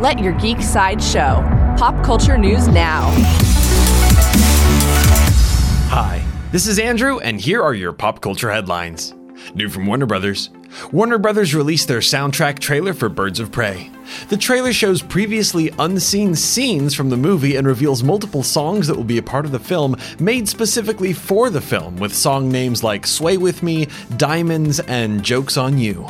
Let your geek side show. Pop culture news now. Hi, this is Andrew, and here are your pop culture headlines. New from Warner Brothers. Warner Brothers released their soundtrack trailer for Birds of Prey. The trailer shows previously unseen scenes from the movie and reveals multiple songs that will be a part of the film made specifically for the film, with song names like Sway With Me, Diamonds, and Jokes on You.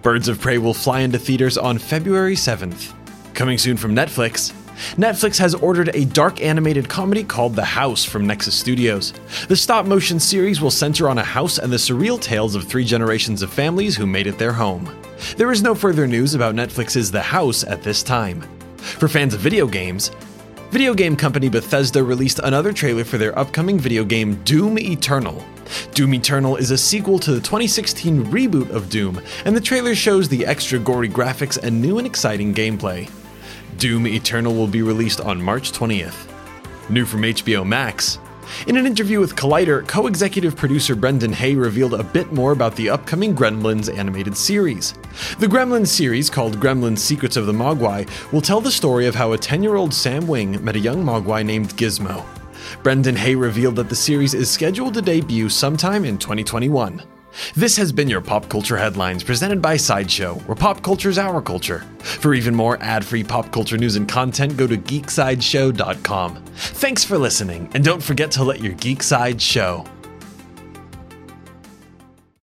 Birds of Prey will fly into theaters on February 7th. Coming soon from Netflix, Netflix has ordered a dark animated comedy called The House from Nexus Studios. The stop motion series will center on a house and the surreal tales of three generations of families who made it their home. There is no further news about Netflix's The House at this time. For fans of video games, video game company Bethesda released another trailer for their upcoming video game Doom Eternal. Doom Eternal is a sequel to the 2016 reboot of Doom, and the trailer shows the extra gory graphics and new and exciting gameplay. Doom Eternal will be released on March 20th. New from HBO Max. In an interview with Collider, co executive producer Brendan Hay revealed a bit more about the upcoming Gremlins animated series. The Gremlins series, called Gremlins Secrets of the Mogwai, will tell the story of how a 10 year old Sam Wing met a young Mogwai named Gizmo. Brendan Hay revealed that the series is scheduled to debut sometime in 2021. This has been your Pop Culture Headlines presented by Sideshow, where pop culture is our culture. For even more ad free pop culture news and content, go to geeksideshow.com. Thanks for listening, and don't forget to let your geek side show.